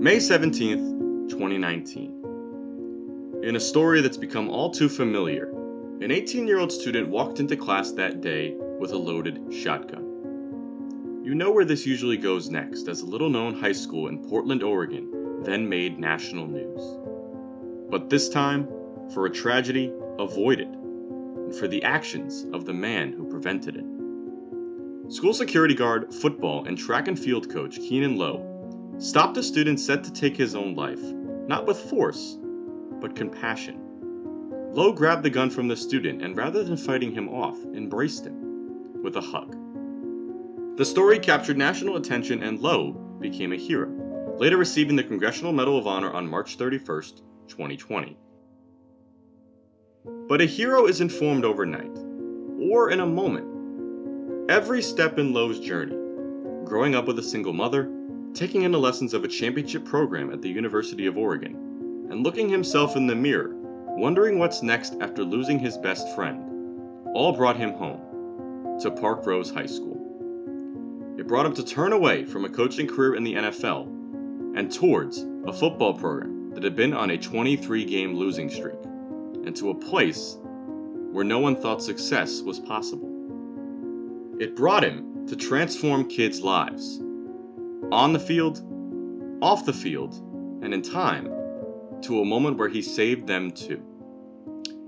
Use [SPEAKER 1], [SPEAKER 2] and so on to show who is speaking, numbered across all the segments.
[SPEAKER 1] May 17th, 2019. In a story that's become all too familiar, an 18 year old student walked into class that day with a loaded shotgun. You know where this usually goes next, as a little known high school in Portland, Oregon then made national news. But this time, for a tragedy avoided, and for the actions of the man who prevented it. School security guard, football, and track and field coach Keanon Lowe stopped a student set to take his own life, not with force, but compassion. Lowe grabbed the gun from the student and rather than fighting him off, embraced him with a hug. The story captured national attention and Lowe became a hero, later receiving the Congressional Medal of Honor on March 31, 2020. But a hero isn't formed overnight, or in a moment. Every step in Lowe's journey, growing up with a single mother, taking in the lessons of a championship program at the University of Oregon, and looking himself in the mirror, wondering what's next after losing his best friend, all brought him home to Parkrose High School. It brought him to turn away from a coaching career in the NFL and towards a football program that had been on a 23 game losing streak, and to a place where no one thought success was possible. It brought him to transform kids' lives on the field, off the field, and in time to a moment where he saved them too.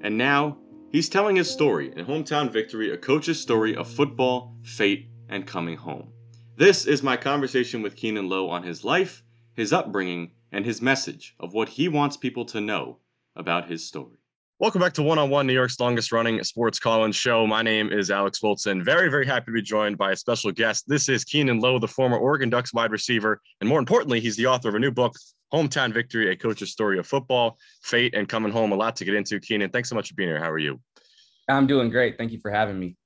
[SPEAKER 1] And now he's telling his story in Hometown Victory, a coach's story of football, fate, and coming home. This is my conversation with Keanon Lowe on his life, his upbringing, and his message of what he wants people to know about his story. Welcome back to One on One, New York's longest running sports call-in show. My name is Alex Wilson. Very, very happy to be joined by a special guest. This is Keanon Lowe, the former Oregon Ducks wide receiver, and more importantly, he's the author of a new book, Hometown Victory: A Coach's Story of Football, Fate, and Coming Home. A lot to get into. Keanon, thanks so much for being here. How are you?
[SPEAKER 2] I'm doing great. Thank you for having me.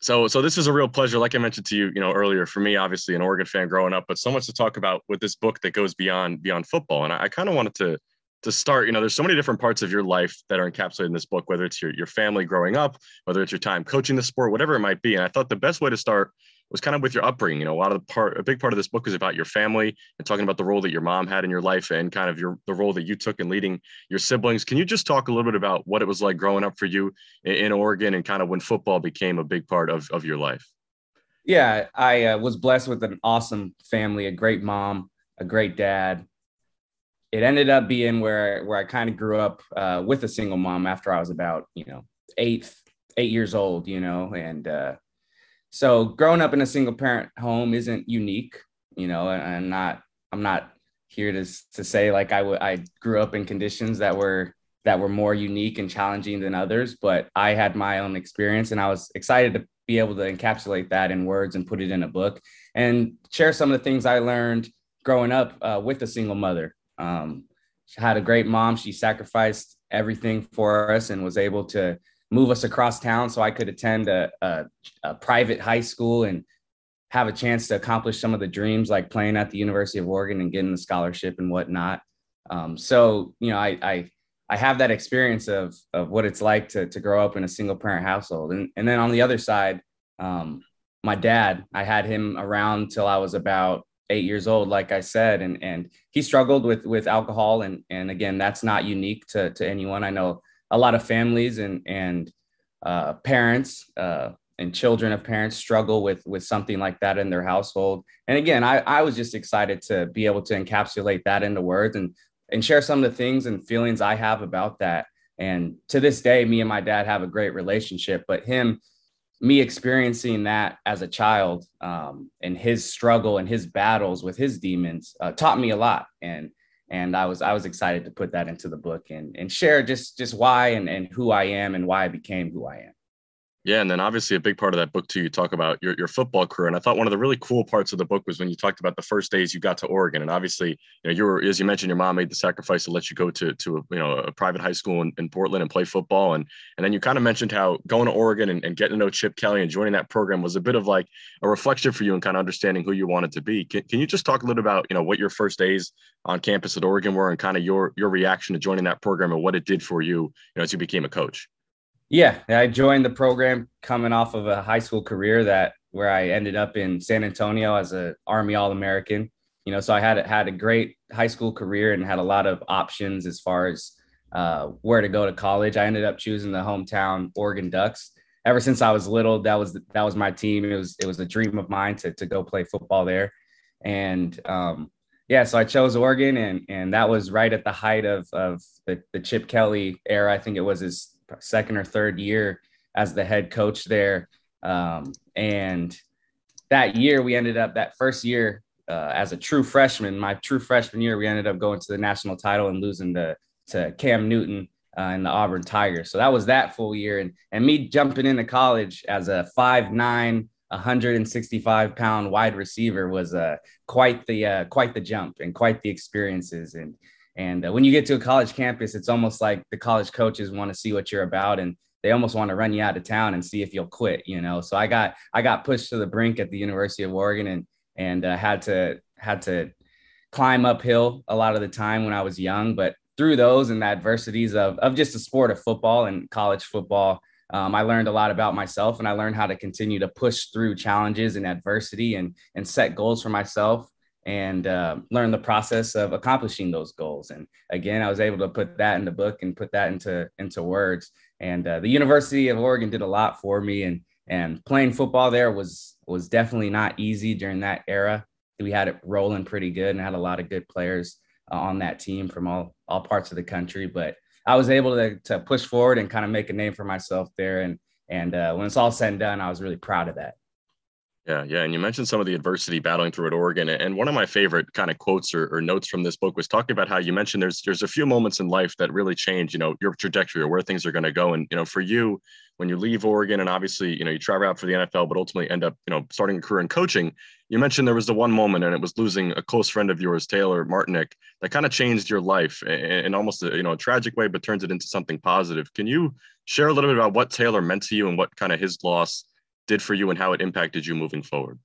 [SPEAKER 1] So, so this is a real pleasure. Like I mentioned to you, you know, earlier for me, obviously an Oregon fan growing up, but so much to talk about with this book that goes beyond beyond football. And I, I kind of wanted to to start, you know, there's so many different parts of your life that are encapsulated in this book, whether it's your, your family growing up, whether it's your time coaching the sport, whatever it might be. And I thought the best way to start was kind of with your upbringing. You know, a lot of the part, a big part of this book is about your family and talking about the role that your mom had in your life and kind of your the role that you took in leading your siblings. Can you just talk a little bit about what it was like growing up for you in, in Oregon and kind of when football became a big part of, of your life?
[SPEAKER 2] Yeah, I uh, was blessed with an awesome family, a great mom, a great dad, it ended up being where where I kind of grew up uh, with a single mom after I was about you know eight eight years old, you know, and uh, so growing up in a single parent home isn't unique, you know, and I'm not I'm not here to to say like I would I grew up in conditions that were that were more unique and challenging than others, but I had my own experience and I was excited to be able to encapsulate that in words and put it in a book and share some of the things I learned growing up uh, with a single mother um, she had a great mom. She sacrificed everything for us and was able to move us across town so I could attend a, a, a, private high school and have a chance to accomplish some of the dreams like playing at the University of Oregon and getting the scholarship and whatnot. Um, so, you know, I, I, I have that experience of, of what it's like to, to grow up in a single parent household. And, and then on the other side, um, my dad, I had him around till I was about eight years old, like I said, and and he struggled with with alcohol, and and again, that's not unique to to anyone. I know a lot of families and and uh, parents uh, and children of parents struggle with with something like that in their household. And again, I I was just excited to be able to encapsulate that into words and and share some of the things and feelings I have about that. And to this day, me and my dad have a great relationship, but him me experiencing that as a child um, and his struggle and his battles with his demons uh, taught me a lot and and I was I was excited to put that into the book and and share just just why and and who I am and why I became who I am.
[SPEAKER 1] Yeah, and then obviously a big part of that book too. You talk about your, your football career, and I thought one of the really cool parts of the book was when you talked about the first days you got to Oregon, and obviously, you know, you were as you mentioned, your mom made the sacrifice to let you go to to a, you know a private high school in, in Portland and play football, and and then you kind of mentioned how going to Oregon and, and getting to know Chip Kelly and joining that program was a bit of like a reflection for you and kind of understanding who you wanted to be. Can, can you just talk a little about you know what your first days on campus at Oregon were and kind of your your reaction to joining that program and what it did for you, you know, as you became a coach?
[SPEAKER 2] Yeah, I joined the program coming off of a high school career that where I ended up in San Antonio as an Army All American. you know, so I had had a great high school career and had a lot of options as far as uh, where to go to college. I ended up choosing the hometown Oregon Ducks. Ever since I was little, that was that was my team. It was it was a dream of mine to to go play football there, and um, yeah, so I chose Oregon, and and that was right at the height of of the, the Chip Kelly era. I think it was his second or third year as the head coach there, um, and that year we ended up that first year uh, as a true freshman. My true freshman year, we ended up going to the national title and losing to to Cam Newton uh, and the Auburn Tigers. So that was that full year, and and me jumping into college as a five nine 165 pound wide receiver was uh, quite the uh, quite the jump and quite the experiences and and uh, when you get to a college campus it's almost like the college coaches want to see what you're about and they almost want to run you out of town and see if you'll quit you know? So i got i got pushed to the brink at the university of oregon and and uh, had to had to climb uphill a lot of the time when i was young. But through those and the adversities of of just the sport of football and college football um, I learned a lot about myself and I learned how to continue to push through challenges and adversity and, and set goals for myself and uh, learn the process of accomplishing those goals. And again, I was able to put that in the book and put that into, into words. And uh, the University of Oregon did a lot for me. And, and playing football there was, was definitely not easy during that era. We had it rolling pretty good and had a lot of good players uh, on that team from all, all parts of the country. But I was able to, to push forward and kind of make a name for myself there. And, and uh, when it's all said and done, I was really proud of that.
[SPEAKER 1] Yeah, yeah. And you mentioned some of the adversity battling through at Oregon. And one of my favorite kind of quotes or, or, notes from this book was talking about how you mentioned there's there's a few moments in life that really change, you know, your trajectory or where things are going to go. And, you know, for you, when you leave Oregon and obviously, you know, you try out for the NFL, but ultimately end up, you know, starting a career in coaching, you mentioned there was the one moment and it was losing a close friend of yours, Taylor Martinick, that kind of changed your life in almost a, you know, a tragic way, but turns it into something positive. Can you share a little bit about what Taylor meant to you and what kind of his loss did for you and how it impacted you moving forward.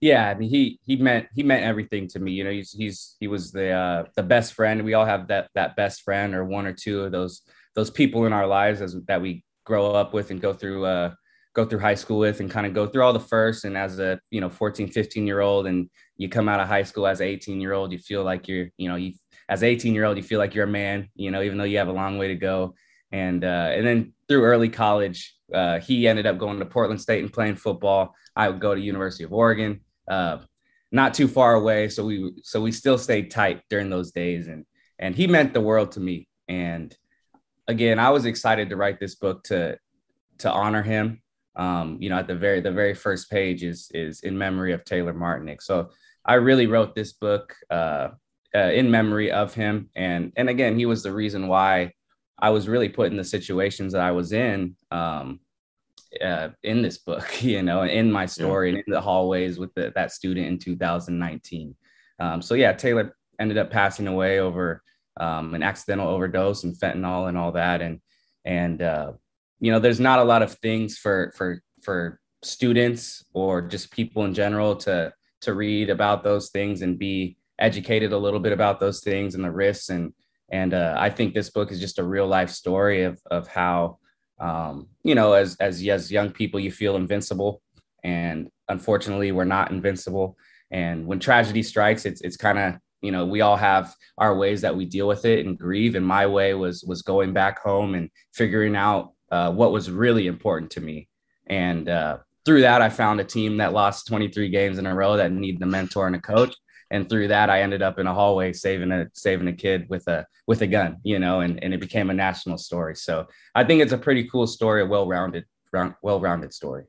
[SPEAKER 2] Yeah, I mean he he meant he meant everything to me. You know, he's he's he was the uh, the best friend. We all have that that best friend or one or two of those those people in our lives as that we grow up with and go through uh go through high school with and kind of go through all the first and as a you know 14 15 year old and you come out of high school as 18 year old you feel like you're you know you as 18 year old you feel like you're a man you know even though you have a long way to go and uh and then through early college uh, he ended up going to Portland State and playing football. I would go to University of Oregon, uh, not too far away. So we so we still stayed tight during those days, and and he meant the world to me. And again, I was excited to write this book to to honor him. Um, you know, at the very the very first page is is in memory of Taylor Martinick. So I really wrote this book uh, uh, in memory of him, and and again, he was the reason why I was really put in the situations that I was in um, uh, in this book, you know, in my story yeah. and in the hallways with the, that student in 2019. Um, so yeah, Taylor ended up passing away over um, an accidental overdose and fentanyl and all that. And and uh, you know, there's not a lot of things for for for students or just people in general to to read about those things and be educated a little bit about those things and the risks and and uh, I think this book is just a real life story of of how um, you know as as as young people you feel invincible, and unfortunately we're not invincible. And when tragedy strikes, it's it's kind of you know we all have our ways that we deal with it and grieve. And my way was was going back home and figuring out uh, what was really important to me. And uh, through that, I found a team that lost 23 games in a row that needed a mentor and a coach and through that i ended up in a hallway saving a saving a kid with a with a gun you know and, and it became a national story so i think it's a pretty cool story a well-rounded round, well-rounded story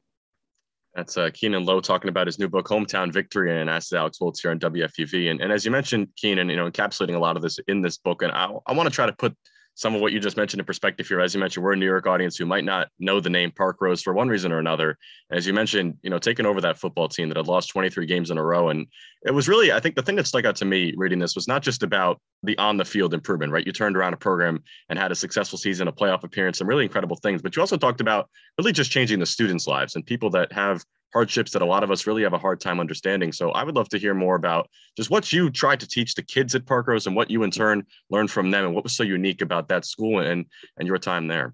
[SPEAKER 1] that's uh, Keanon Lowe talking about his new book, Hometown Victory, and asked Alex Woltz here on WFUV. And, and as you mentioned, Keanon, you know, encapsulating a lot of this in this book. And I, I want to try to put some of what you just mentioned in perspective here. As you mentioned, we're a New York audience who might not know the name Parkrose for one reason or another. As you mentioned, you know, taking over that football team that had lost 23 games in a row. And it was really, I think the thing that stuck out to me reading this was not just about the on the field improvement, right? You turned around a program and had a successful season, a playoff appearance, some really incredible things, but you also talked about really just changing the students' lives and people that have hardships that a lot of us really have a hard time understanding. So I would love to hear more about just what you tried to teach the kids at Parkrose and what you in turn learned from them and what was so unique about that school and and your time there.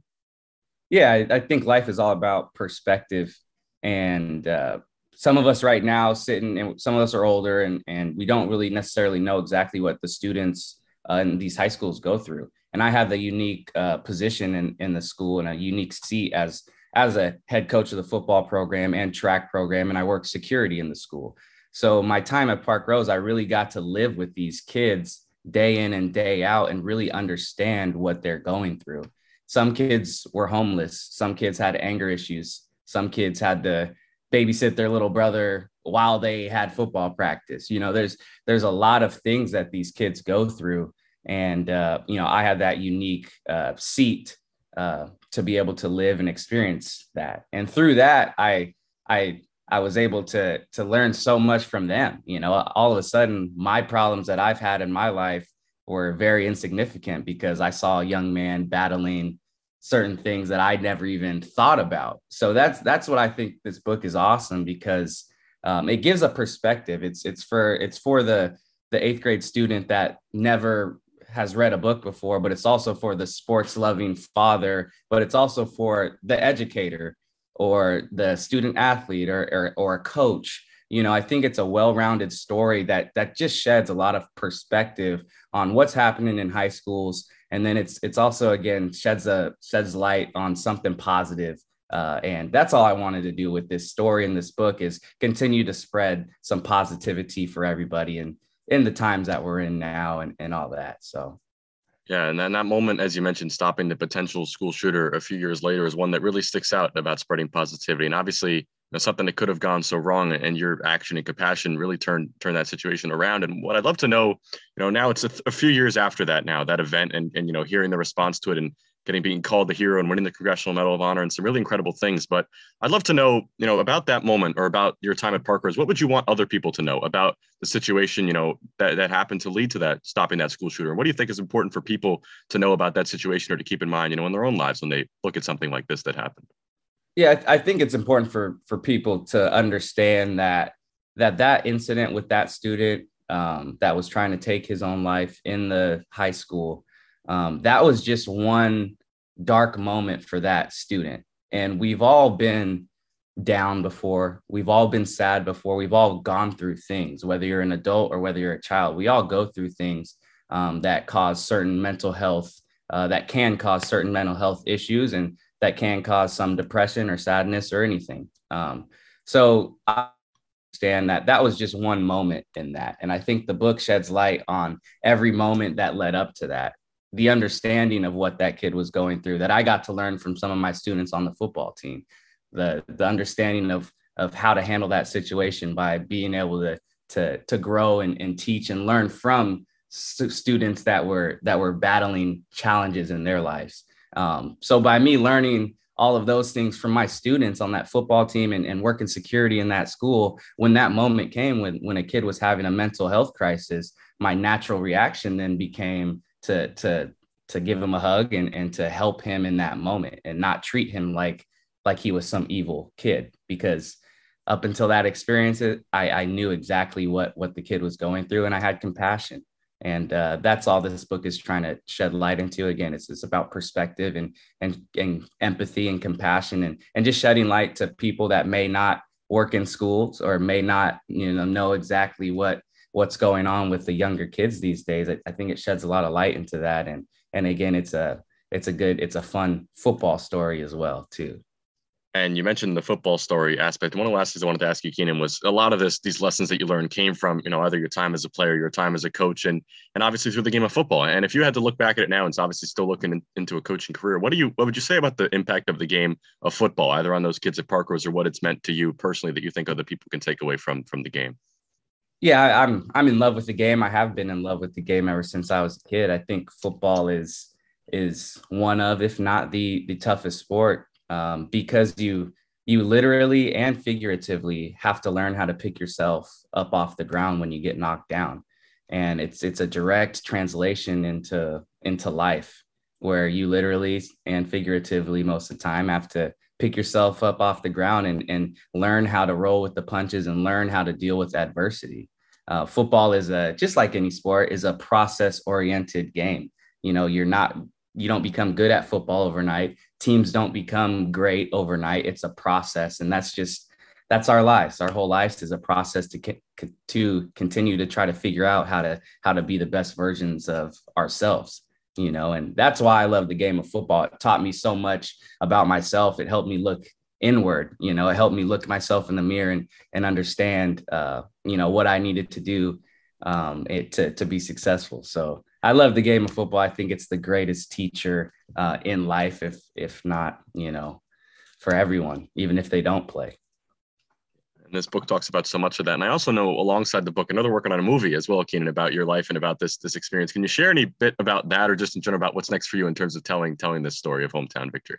[SPEAKER 2] Yeah, I think life is all about perspective and uh, some of us right now sitting and some of us are older and and we don't really necessarily know exactly what the students uh, in these high schools go through and i have the unique uh, position in, in the school and a unique seat as as a head coach of the football program and track program and i work security in the school. So my time at Parkrose i really got to live with these kids day in and day out and really understand what they're going through. Some kids were homeless. Some kids had anger issues. Some kids had to babysit their little brother while they had football practice. You know there's there's a lot of things that these kids go through. And uh, you know i had that unique uh, seat uh, to be able to live and experience that and through that i i i was able to to learn so much from them you know all of a sudden my problems that i've had in my life were very insignificant because i saw a young man battling certain things that I never even thought about. So that's that's what I think this book is awesome because um, it gives a perspective. It's it's for it's for the the eighth grade student that never has read a book before, but it's also for the sports loving father, but it's also for the educator or the student athlete or, or, or a coach. You know, I think it's a well-rounded story that that just sheds a lot of perspective on what's happening in high schools and then it's it's also again sheds a sheds light on something positive uh, and that's all I wanted to do with this story and this book is continue to spread some positivity for everybody and in the times that we're in now and, and all that. So
[SPEAKER 1] yeah, and then that moment, as you mentioned, stopping the potential school shooter a few years later is one that really sticks out about spreading positivity. And obviously, you know, something that could have gone so wrong, and your action and compassion really turned turned that situation around. And what I'd love to know, you know, now it's a, a few years after that now that event, and and you know, hearing the response to it, and getting being called the hero and winning the Congressional Medal of Honor and some really incredible things. But I'd love to know, you know, about that moment or about your time at Parkrose. What would you want other people to know about the situation, you know, that, that happened to lead to that stopping that school shooter? And what do you think is important for people to know about that situation or to keep in mind, you know, in their own lives when they look at something like this that happened?
[SPEAKER 2] Yeah, I think it's important for for people to understand that that that incident with that student um, that was trying to take his own life in the high school um, that was just one dark moment for that student. And we've all been down before. We've all been sad before. We've all gone through things, whether you're an adult or whether you're a child. We all go through things um, that cause certain mental health, uh, that can cause certain mental health issues, and that can cause some depression or sadness or anything. Um, so I understand that that was just one moment in that. And I think the book sheds light on every moment that led up to that the understanding of what that kid was going through that I got to learn from some of my students on the football team, the the understanding of of how to handle that situation by being able to to to grow and, and teach and learn from st- students that were that were battling challenges in their lives. Um, so by me learning all of those things from my students on that football team and, and working security in that school, when that moment came when when a kid was having a mental health crisis, my natural reaction then became to to to give him a hug and and to help him in that moment and not treat him like like he was some evil kid because up until that experience I, I knew exactly what what the kid was going through and I had compassion. And uh, that's all this book is trying to shed light into. Again it's, it's about perspective and, and and empathy and compassion and and just shedding light to people that may not work in schools or may not you know know exactly what what's going on with the younger kids these days. I, I, think it sheds a lot of light into that. And and again, it's a it's a good it's a fun football story as well too.
[SPEAKER 1] And you mentioned the football story aspect. One of the last things I wanted to ask you, Keanon, was a lot of this these lessons that you learned came from you know either your time as a player, your time as a coach, and and obviously through the game of football. And if you had to look back at it now, and it's obviously still looking in, into a coaching career, what do you what would you say about the impact of the game of football, either on those kids at Parkrose or what it's meant to you personally that you think other people can take away from from the game?
[SPEAKER 2] Yeah, I'm I'm in love with the game. I have been in love with the game ever since I was a kid. I think football is is one of, if not the the toughest sport, um, because you you literally and figuratively have to learn how to pick yourself up off the ground when you get knocked down, and it's it's a direct translation into into life where you literally and figuratively most of the time have to pick yourself up off the ground and, and learn how to roll with the punches and learn how to deal with adversity. Uh, football is a just like any sport is a process oriented game. You know, you're not you don't become good at football overnight. Teams don't become great overnight. It's a process, and that's just that's our lives. Our whole lives is a process to to continue to try to figure out how to how to be the best versions of ourselves. You know, and that's why I love the game of football. It taught me so much about myself. It helped me look inward. You know, it helped me look myself in the mirror and and understand, uh, you know, what I needed to do um, it, to to be successful. So I love the game of football. I think it's the greatest teacher uh, in life, if if not, you know, for everyone, even if they don't play.
[SPEAKER 1] And this book talks about so much of that. And I also know alongside the book, another working on a movie as well, Keanon, about your life and about this this experience. Can you share any bit about that, or just in general about what's next for you in terms of telling telling this story of hometown victory?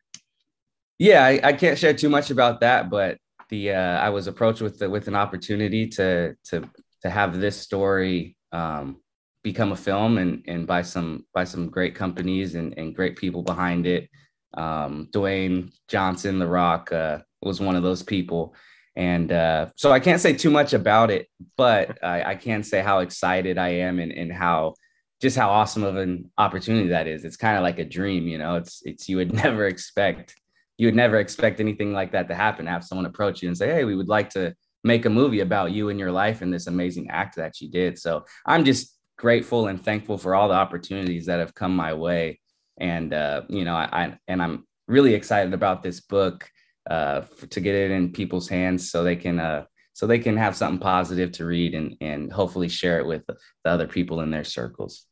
[SPEAKER 2] Yeah, I, I can't share too much about that, but the uh, I was approached with the, with an opportunity to to to have this story um, become a film and and by some by some great companies and, and great people behind it. Um, Dwayne Johnson, The Rock, uh, was one of those people. And uh, so I can't say too much about it, but I, I can say how excited I am and, and how just how awesome of an opportunity that is. It's kind of like a dream, you know. It's it's you would never expect you would never expect anything like that to happen. Have someone approach you and say, "Hey, we would like to make a movie about you and your life and this amazing act that you did." So I'm just grateful and thankful for all the opportunities that have come my way, and uh, you know, I, I and I'm really excited about this book uh, for, to get it in people's hands so they can uh, so they can have something positive to read and and hopefully share it with the other people in their circles.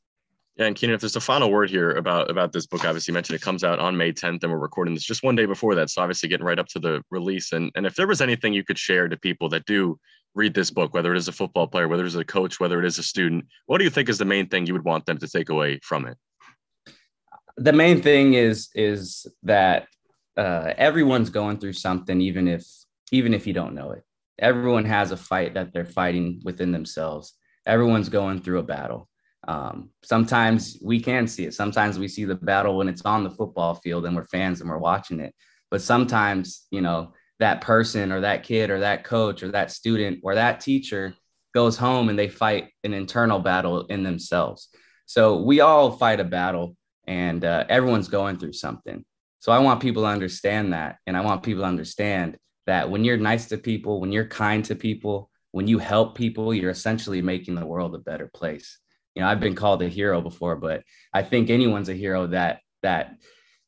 [SPEAKER 1] Yeah, and Keanon, if there's a final word here about about this book, obviously you mentioned it comes out on May 10th, and we're recording this just one day before that. So obviously getting right up to the release. And and if there was anything you could share to people that do read this book, whether it is a football player, whether it is a coach, whether it is a student, what do you think is the main thing you would want them to take away from it?
[SPEAKER 2] The main thing is is that uh, everyone's going through something, even if even if you don't know it. Everyone has a fight that they're fighting within themselves. Everyone's going through a battle. Um, sometimes we can see it. Sometimes we see the battle when it's on the football field and we're fans and we're watching it. But sometimes, you know, that person or that kid or that coach or that student or that teacher goes home and they fight an internal battle in themselves. So we all fight a battle and uh, everyone's going through something. So I want people to understand that. And I want people to understand that when you're nice to people, when you're kind to people, when you help people, you're essentially making the world a better place. You know, I've been called a hero before, but I think anyone's a hero that that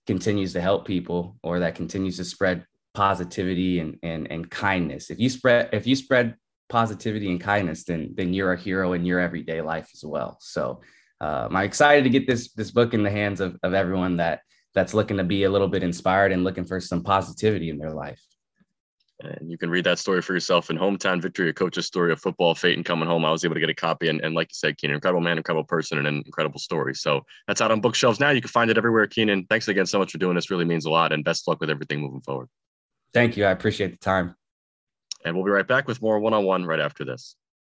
[SPEAKER 2] continues to help people or that continues to spread positivity and and and kindness. If you spread if you spread positivity and kindness, then then you're a hero in your everyday life as well. So um, I'm excited to get this this book in the hands of, of everyone that that's looking to be a little bit inspired and looking for some positivity in their life.
[SPEAKER 1] And you can read that story for yourself in Hometown Victory, a coach's story of football, fate, and coming home. I was able to get a copy. And, and like you said, Keanon, incredible man, incredible person, and an incredible story. So that's out on bookshelves now. You can find it everywhere, Keanon. Thanks again so much for doing this. Really means a lot. And best luck with everything moving forward.
[SPEAKER 2] Thank you. I appreciate the time.
[SPEAKER 1] And we'll be right back with more one on one right after this.